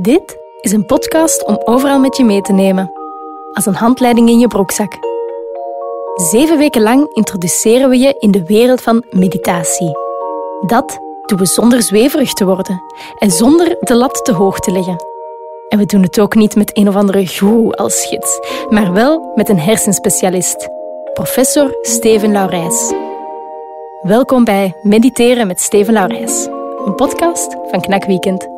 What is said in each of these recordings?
Dit is een podcast om overal met je mee te nemen, als een handleiding in je broekzak. Zeven weken lang introduceren we je in de wereld van meditatie. Dat doen we zonder zweverig te worden en zonder de lat te hoog te leggen. En we doen het ook niet met een of andere goeroe als gids, maar wel met een hersenspecialist, professor Steven Laurijs. Welkom bij Mediteren met Steven Laurijs, een podcast van Knak Weekend.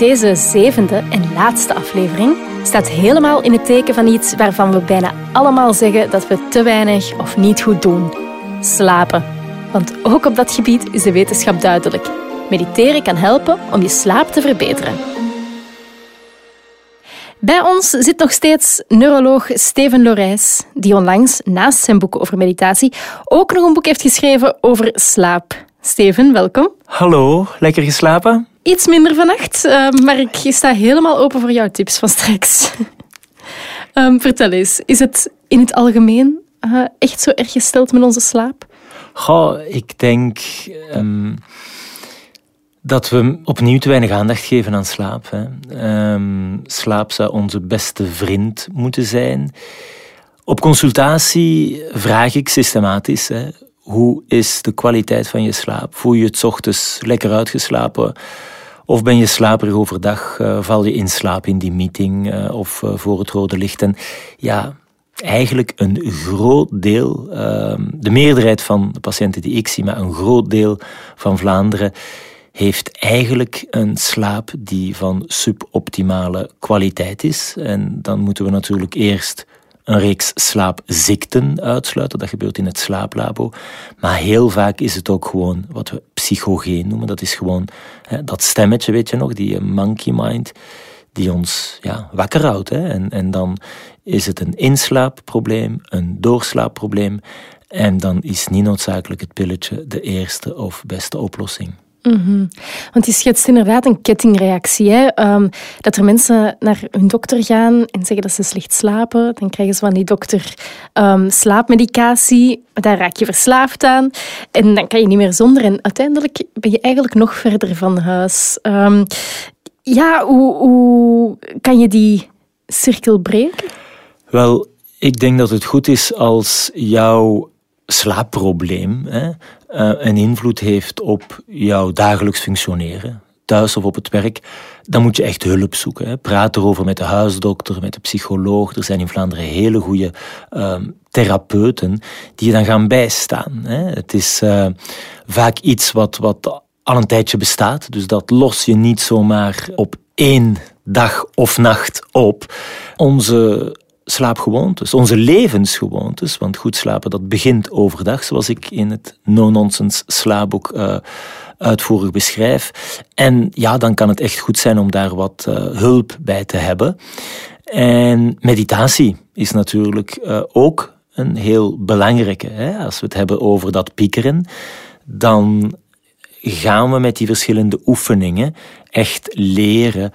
Deze zevende en laatste aflevering staat helemaal in het teken van iets waarvan we bijna allemaal zeggen dat we te weinig of niet goed doen: slapen. Want ook op dat gebied is de wetenschap duidelijk. Mediteren kan helpen om je slaap te verbeteren. Bij ons zit nog steeds neuroloog Steven Lorijs, die onlangs naast zijn boek over meditatie ook nog een boek heeft geschreven over slaap. Steven, welkom. Hallo, lekker geslapen? Iets minder vannacht, uh, maar ik sta helemaal open voor jouw tips van straks. um, vertel eens, is het in het algemeen uh, echt zo erg gesteld met onze slaap? Goh, ik denk um, dat we opnieuw te weinig aandacht geven aan slaap. Hè. Slaap zou onze beste vriend moeten zijn. Op consultatie vraag ik systematisch: hè, hoe is de kwaliteit van je slaap? Voel je het ochtends lekker uitgeslapen? Of ben je slaperig overdag? Uh, val je in slaap in die meeting uh, of uh, voor het rode licht? En ja, eigenlijk een groot deel, ehm, de meerderheid van de patiënten die ik zie, maar een groot deel van Vlaanderen, heeft eigenlijk een slaap die van suboptimale kwaliteit is. En dan moeten we natuurlijk eerst een reeks slaapziekten uitsluiten. Dat gebeurt in het slaaplabo. Maar heel vaak is het ook gewoon wat we psychogeen noemen. Dat is gewoon hè, dat stemmetje, weet je nog, die monkey mind, die ons ja, wakker houdt. Hè. En, en dan is het een inslaapprobleem, een doorslaapprobleem. En dan is niet noodzakelijk het pilletje de eerste of beste oplossing. Mm Want je schetst inderdaad een kettingreactie. Hè? Um, dat er mensen naar hun dokter gaan en zeggen dat ze slecht slapen. Dan krijgen ze van die dokter um, slaapmedicatie. Daar raak je verslaafd aan. En dan kan je niet meer zonder. En uiteindelijk ben je eigenlijk nog verder van huis. Um, ja, hoe, hoe kan je die cirkel breken? Wel, ik denk dat het goed is als jouw slaapprobleem hè, uh, een invloed heeft op jouw dagelijks functioneren, thuis of op het werk, dan moet je echt hulp zoeken. Hè. Praat erover met de huisdokter, met de psycholoog. Er zijn in Vlaanderen hele goede uh, therapeuten die je dan gaan bijstaan. Hè. Het is uh, vaak iets wat, wat al een tijdje bestaat, dus dat los je niet zomaar op één dag of nacht op. Onze slaapgewoontes, onze levensgewoontes. Want goed slapen, dat begint overdag, zoals ik in het no-nonsense slaapboek uh, uitvoerig beschrijf. En ja, dan kan het echt goed zijn om daar wat uh, hulp bij te hebben. En meditatie is natuurlijk uh, ook een heel belangrijke. Hè? Als we het hebben over dat piekeren, dan gaan we met die verschillende oefeningen echt leren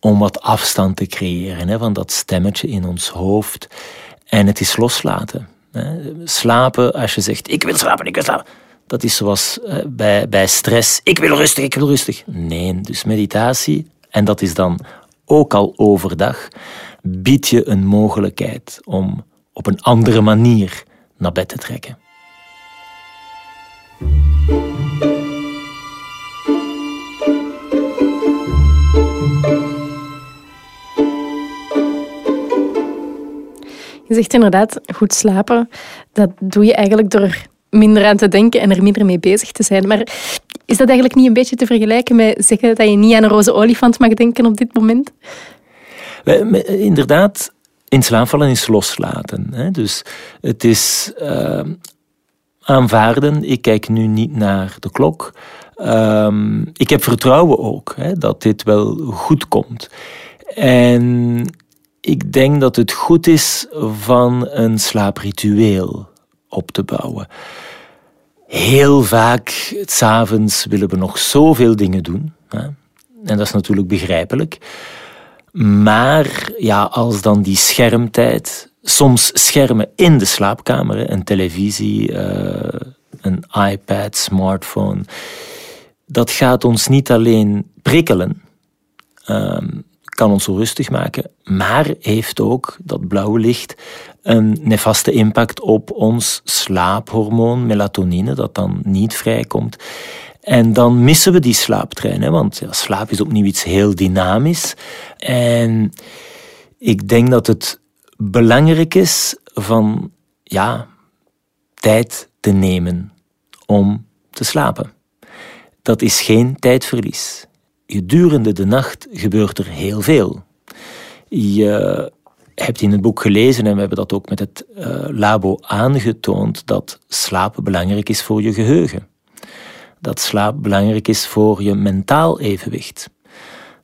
om wat afstand te creëren hè, van dat stemmetje in ons hoofd. En het is loslaten. Hè. Slapen, als je zegt, ik wil slapen, ik wil slapen. Dat is zoals hè, bij, bij stress, ik wil rustig, ik wil rustig. Nee, dus meditatie, en dat is dan ook al overdag, biedt je een mogelijkheid om op een andere manier naar bed te trekken. Je zegt inderdaad, goed slapen, dat doe je eigenlijk door minder aan te denken en er minder mee bezig te zijn. Maar is dat eigenlijk niet een beetje te vergelijken met zeggen dat je niet aan een roze olifant mag denken op dit moment? Inderdaad, in slaap vallen is loslaten. Dus het is uh, aanvaarden. Ik kijk nu niet naar de klok. Um, ik heb vertrouwen ook hè, dat dit wel goed komt. En ik denk dat het goed is van een slaapritueel op te bouwen. Heel vaak, s'avonds willen we nog zoveel dingen doen. Hè? En dat is natuurlijk begrijpelijk. Maar ja, als dan die schermtijd, soms schermen in de slaapkamer, een televisie, uh, een iPad, smartphone, dat gaat ons niet alleen prikkelen, ehm, kan ons rustig maken, maar heeft ook dat blauwe licht een nefaste impact op ons slaaphormoon melatonine, dat dan niet vrijkomt. En dan missen we die slaaptrein, hè, want ja, slaap is opnieuw iets heel dynamisch. En ik denk dat het belangrijk is van ja, tijd te nemen om te slapen. Dat is geen tijdverlies. Gedurende de nacht gebeurt er heel veel. Je hebt in het boek gelezen, en we hebben dat ook met het uh, labo aangetoond, dat slaap belangrijk is voor je geheugen. Dat slaap belangrijk is voor je mentaal evenwicht.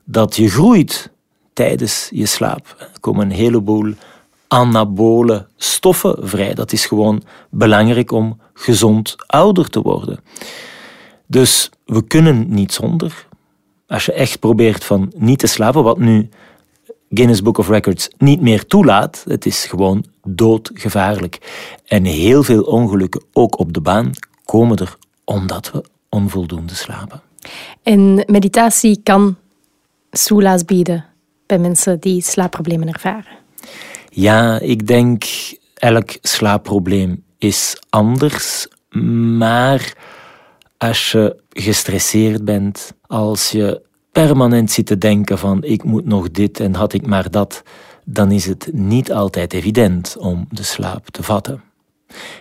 Dat je groeit tijdens je slaap. Er komen een heleboel anabole stoffen vrij. Dat is gewoon belangrijk om gezond ouder te worden. Dus we kunnen niet zonder. Als je echt probeert van niet te slapen, wat nu Guinness Book of Records niet meer toelaat, het is gewoon doodgevaarlijk. En heel veel ongelukken, ook op de baan, komen er omdat we onvoldoende slapen. En meditatie kan soelaas bieden bij mensen die slaapproblemen ervaren. Ja, ik denk elk slaapprobleem is anders, maar als je gestresseerd bent, als je permanent zit te denken van ik moet nog dit en had ik maar dat, dan is het niet altijd evident om de slaap te vatten.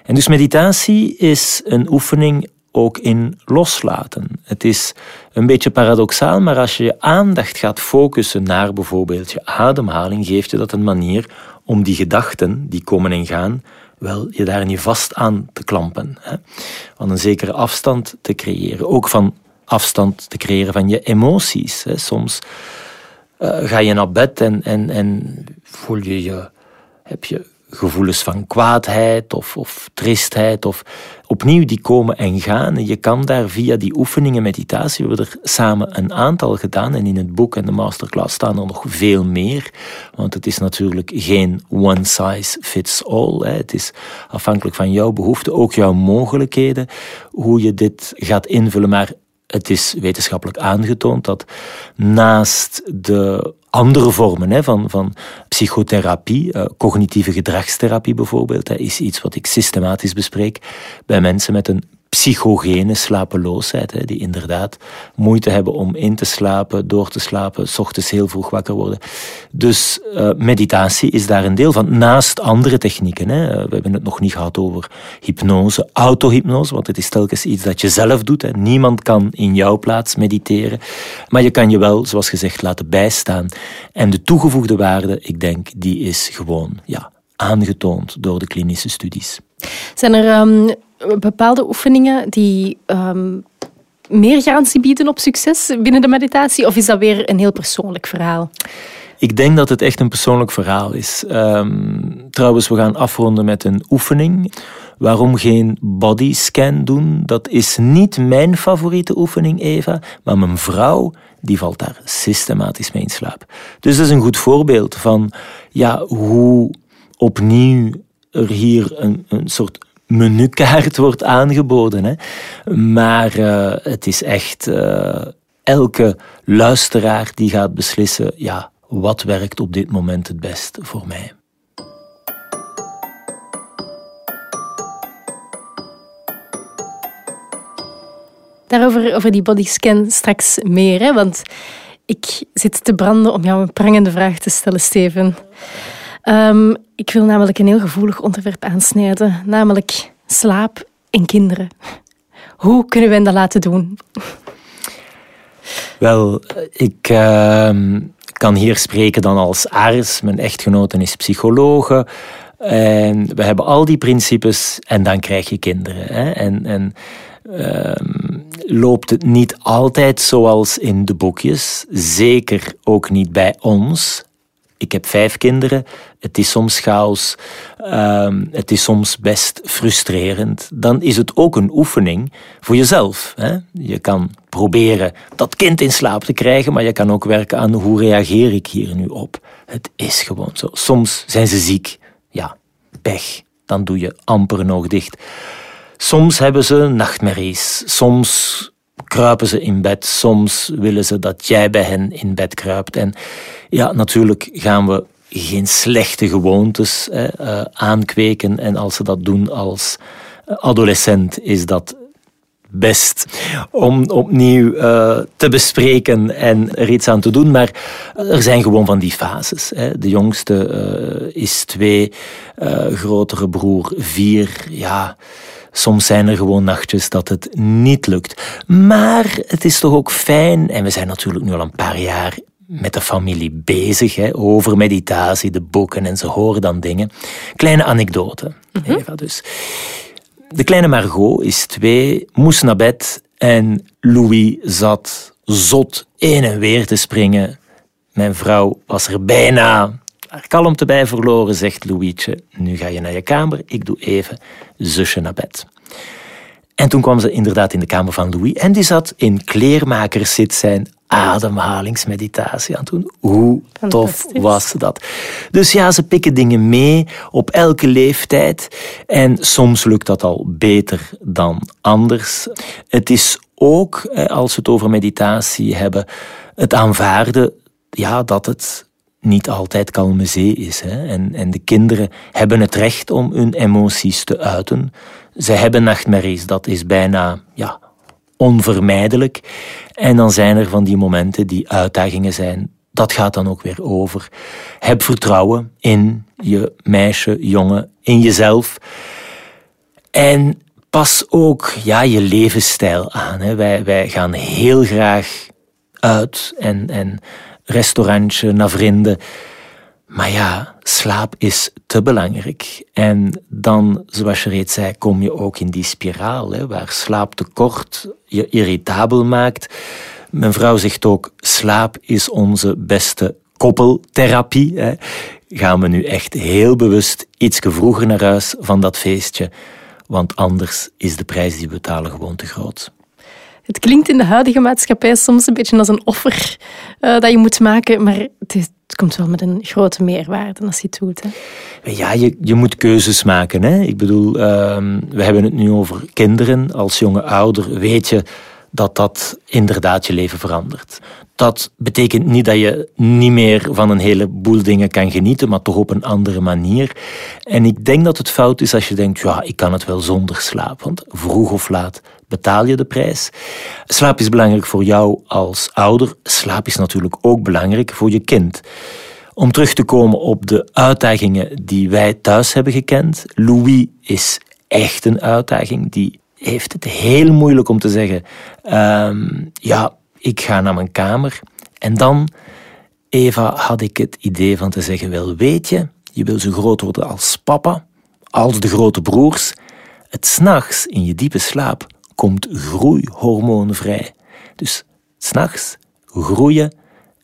En dus meditatie is een oefening ook in loslaten. Het is een beetje paradoxaal, maar als je je aandacht gaat focussen naar bijvoorbeeld je ademhaling, geeft je dat een manier om die gedachten die komen en gaan, wel je daar niet vast aan te klampen. Hè? Van een zekere afstand te creëren. Ook van afstand te creëren van je emoties. Hè? Soms uh, ga je naar bed en, en, en voel je je, heb je gevoelens van kwaadheid of, of tristheid. Of opnieuw die komen en gaan. En je kan daar via die oefeningen, meditatie, we hebben er samen een aantal gedaan. En in het boek en de masterclass staan er nog veel meer. Want het is natuurlijk geen one size fits all. Het is afhankelijk van jouw behoeften, ook jouw mogelijkheden, hoe je dit gaat invullen. Maar het is wetenschappelijk aangetoond dat naast de andere vormen hè, van, van psychotherapie, uh, cognitieve gedragstherapie bijvoorbeeld, hè, is iets wat ik systematisch bespreek bij mensen met een psychogene slapeloosheid, hè, die inderdaad moeite hebben om in te slapen, door te slapen, s ochtends heel vroeg wakker worden. Dus uh, meditatie is daar een deel van, naast andere technieken. Hè. We hebben het nog niet gehad over hypnose, autohypnose, want het is telkens iets dat je zelf doet. Niemand kan in jouw plaats mediteren, maar je kan je wel, zoals gezegd, laten bijstaan. En de toegevoegde waarde, ik denk, die is gewoon ja, aangetoond door de klinische studies. Zijn er um, bepaalde oefeningen die um, meer garantie bieden op succes binnen de meditatie? Of is dat weer een heel persoonlijk verhaal? Ik denk dat het echt een persoonlijk verhaal is. Um, trouwens, we gaan afronden met een oefening. Waarom geen bodyscan doen? Dat is niet mijn favoriete oefening, Eva, maar mijn vrouw die valt daar systematisch mee in slaap. Dus dat is een goed voorbeeld van ja, hoe opnieuw er hier een, een soort menukaart wordt aangeboden. Hè. Maar uh, het is echt uh, elke luisteraar die gaat beslissen, ja, wat werkt op dit moment het best voor mij. Daarover over die bodyscan straks meer, hè? want ik zit te branden om jou een prangende vraag te stellen, Steven. Um, ik wil namelijk een heel gevoelig onderwerp aansnijden, namelijk slaap en kinderen. Hoe kunnen we dat laten doen? Wel, ik uh, kan hier spreken dan als arts. Mijn echtgenote is psychologe. En we hebben al die principes en dan krijg je kinderen. Hè? En, en uh, loopt het niet altijd zoals in de boekjes. Zeker ook niet bij ons. Ik heb vijf kinderen. Het is soms chaos. Um, het is soms best frustrerend. Dan is het ook een oefening voor jezelf. Hè? Je kan proberen dat kind in slaap te krijgen, maar je kan ook werken aan hoe reageer ik hier nu op. Het is gewoon zo. Soms zijn ze ziek. Ja, pech. Dan doe je amper nog dicht. Soms hebben ze nachtmerries. Soms kruipen ze in bed, soms willen ze dat jij bij hen in bed kruipt. En ja, natuurlijk gaan we geen slechte gewoontes hè, uh, aankweken. En als ze dat doen als adolescent, is dat best om opnieuw uh, te bespreken en er iets aan te doen. Maar er zijn gewoon van die fases. Hè. De jongste is twee, grotere broer vier. Ja, soms zijn er gewoon nachtjes dat het niet lukt. Maar het is toch ook fijn, en we zijn natuurlijk nu al een paar jaar met de familie bezig hè, over meditatie, de boeken en ze horen dan dingen. Kleine anekdote, mm -hmm. Eva dus. De kleine Margot is twee, moest naar bed en Louis zat zot in en weer te springen. Mijn vrouw was er bijna kalmte bij verloren, zegt Louietje. Nu ga je naar je kamer, ik doe even zusje naar bed. En toen kwam ze inderdaad in de kamer van Louis en die zat in kleermakerszit zijn ademhalingsmeditatie aan doen. Hoe tof was dat? Dus ja, ze pikken dingen mee op elke leeftijd. En soms lukt dat al beter dan anders. Het is ook, als we het over meditatie hebben, het aanvaarden ja, dat het niet altijd kalme zee is. Hè? En, en de kinderen hebben het recht om hun emoties te uiten. Ze hebben nachtmerries, dat is bijna ja, onvermijdelijk. En dan zijn er van die momenten die uitdagingen zijn. Dat gaat dan ook weer over. Heb vertrouwen in je meisje, jongen, in jezelf. En pas ook ja, je levensstijl aan. Hè. Wij, wij gaan heel graag uit en, en restaurantje naar vrienden. Maar ja, slaap is te belangrijk. En dan, zoals je reeds zei, kom je ook in die spiraal, hè, waar slaaptekort je irritabel maakt. Mijn vrouw zegt ook, slaap is onze beste koppeltherapie. Hè. Gaan we nu echt heel bewust iets vroeger naar huis van dat feestje, want anders is de prijs die we betalen gewoon te groot. Het klinkt in de huidige maatschappij soms een beetje als een offer uh, dat je moet maken, maar het, komt wel met een grote meerwaarde als je het doet. Hè. Ja, je, je moet keuzes maken. Hè. Ik bedoel, uh, we hebben het nu over kinderen. Als jonge ouder weet je dat dat inderdaad je leven verandert. Dat betekent niet dat je niet meer van een heleboel dingen kan genieten, maar toch op een andere manier. En ik denk dat het fout is als je denkt, ja, ik kan het wel zonder slaap. Want vroeg of laat betaal je de prijs. Slaap is belangrijk voor jou als ouder. Slaap is natuurlijk ook belangrijk voor je kind. Om terug te komen op de uitdagingen die wij thuis hebben gekend. Louis is echt een uitdaging. Die heeft het heel moeilijk om te zeggen: um, Ja, ik ga naar mijn kamer. En dan, Eva, had ik het idee van te zeggen: Wel, weet je, je wil zo groot worden als papa, als de grote broers. Het s'nachts in je diepe slaap komt groeihormoon vrij. Dus s'nachts groeien.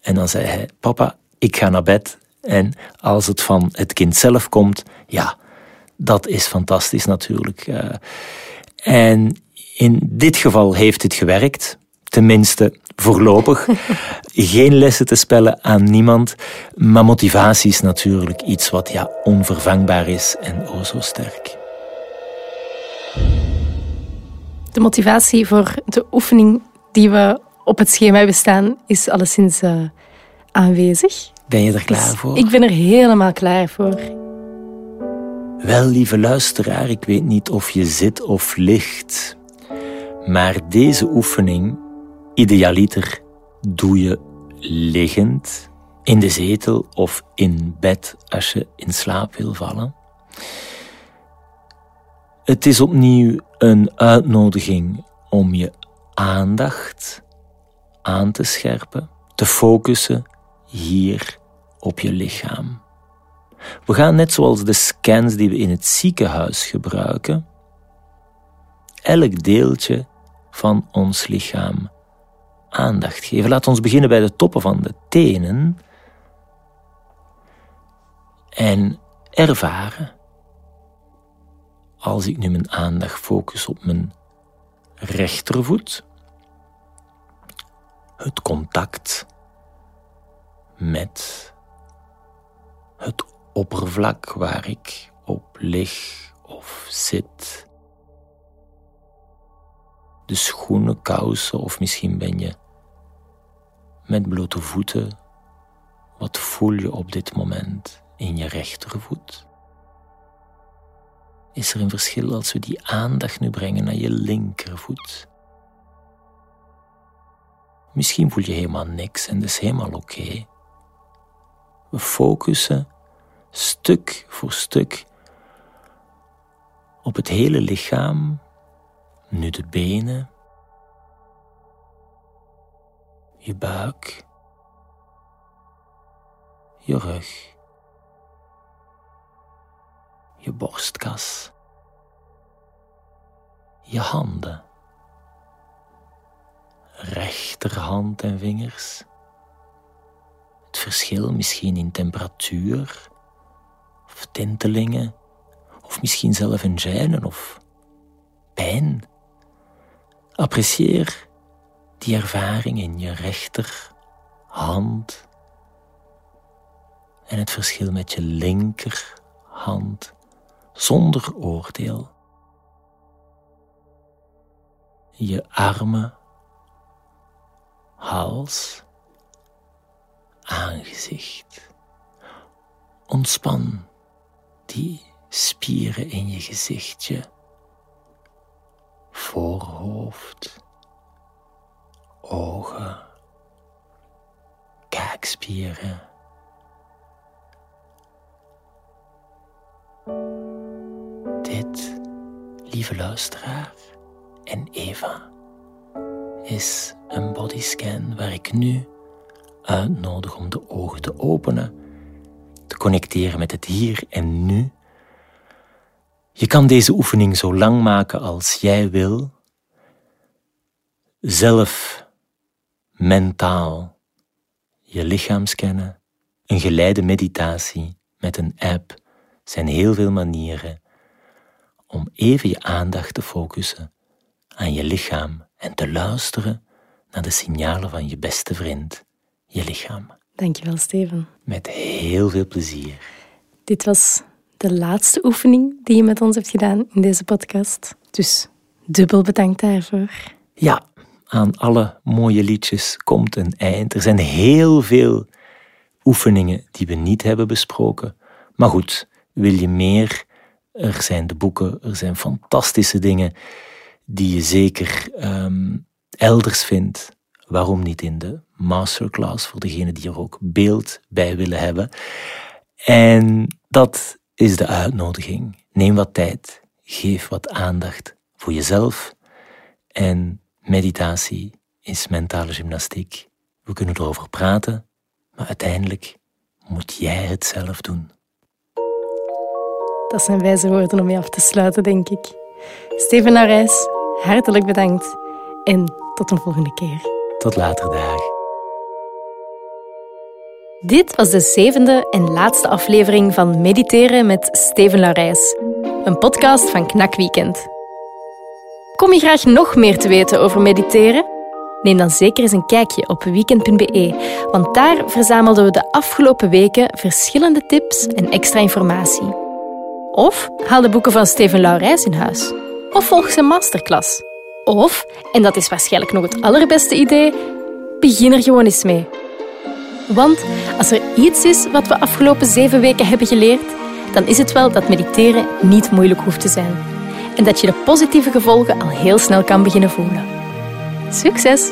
En dan zei hij: Papa, ik ga naar bed. En als het van het kind zelf komt, ja, dat is fantastisch natuurlijk. Uh, en in dit geval heeft het gewerkt. Tenminste, voorlopig. Geen lessen te spellen aan niemand. Maar motivatie is natuurlijk iets wat ja, onvervangbaar is en o zo sterk. De motivatie voor de oefening die we op het schema hebben staan is alleszins uh, aanwezig. Ben je er klaar dus voor? Ik ben er helemaal klaar voor. Wel, lieve luisteraar, ik weet niet of je zit of ligt, maar deze oefening, idealiter, doe je liggend, in de zetel of in bed als je in slaap wil vallen. Het is opnieuw een uitnodiging om je aandacht aan te scherpen, te focussen hier op je lichaam. We gaan net zoals de scans die we in het ziekenhuis gebruiken, elk deeltje van ons lichaam aandacht geven. Laat ons beginnen bij de toppen van de tenen en ervaren. Als ik nu mijn aandacht focus op mijn rechtervoet, het contact met het oppervlak waar ik op lig of zit. de schoenen, kousen of misschien ben je met blote voeten. Wat voel je op dit moment in je rechtervoet? Is er een verschil als we die aandacht nu brengen naar je linkervoet? Misschien voel je helemaal niks en dat is helemaal oké. We focussen stuk voor stuk op het hele lichaam, nu de benen, je buik, je rug, je borstkas, je handen, rechterhand en vingers. Het verschil misschien in temperatuur of tintelingen, of misschien zelf een gêne of pijn. Apprecieer die ervaring in je rechterhand en het verschil met je linkerhand zonder oordeel. Je armen, hals, aangezicht. Ontspan die spieren in je gezichtje, voorhoofd, ogen, kaakspieren. Lieve luisteraar en Eva, is een bodyscan waar ik nu uitnodig om de ogen te openen, te connecteren met het hier en nu. Je kan deze oefening zo lang maken als jij wil. Zelf mentaal je lichaam scannen, een geleide meditatie met een app zijn heel veel manieren om even je aandacht te focussen aan je lichaam en te luisteren naar de signalen van je beste vriend, je lichaam. Dankjewel, Steven. Met heel veel plezier. Dit was de laatste oefening die je met ons hebt gedaan in deze podcast. Dus dubbel bedankt daarvoor. Ja, aan alle mooie liedjes komt een eind. Er zijn heel veel oefeningen die we niet hebben besproken. Maar goed, wil je meer? Er zijn de boeken, er zijn fantastische dingen die je zeker ehm, elders vindt. Waarom niet in de masterclass voor degenen die er ook beeld bij willen hebben? En dat is de uitnodiging. Neem wat tijd, geef wat aandacht voor jezelf en meditatie is mentale gymnastiek. We kunnen erover praten, maar uiteindelijk moet jij het zelf doen. Dat zijn wijze woorden om mee af te sluiten, denk ik. Steven Narijs, hartelijk bedankt en tot een volgende keer. Tot later dag. Dit was de zevende en laatste aflevering van Mediteren met Steven Laurijs, een podcast van Knak Weekend. Kom je graag nog meer te weten over mediteren? Neem dan zeker eens een kijkje op weekend.be, want daar verzamelden we de afgelopen weken verschillende tips en extra informatie. Of haal de boeken van Steven Laurijs in huis. Of volg zijn masterclass. Of, en dat is waarschijnlijk nog het allerbeste idee, begin er gewoon eens mee. Want als er iets is wat we afgelopen zeven weken hebben geleerd, dan is het wel dat mediteren niet moeilijk hoeft te zijn. En dat je de positieve gevolgen al heel snel kan beginnen voelen. Succes!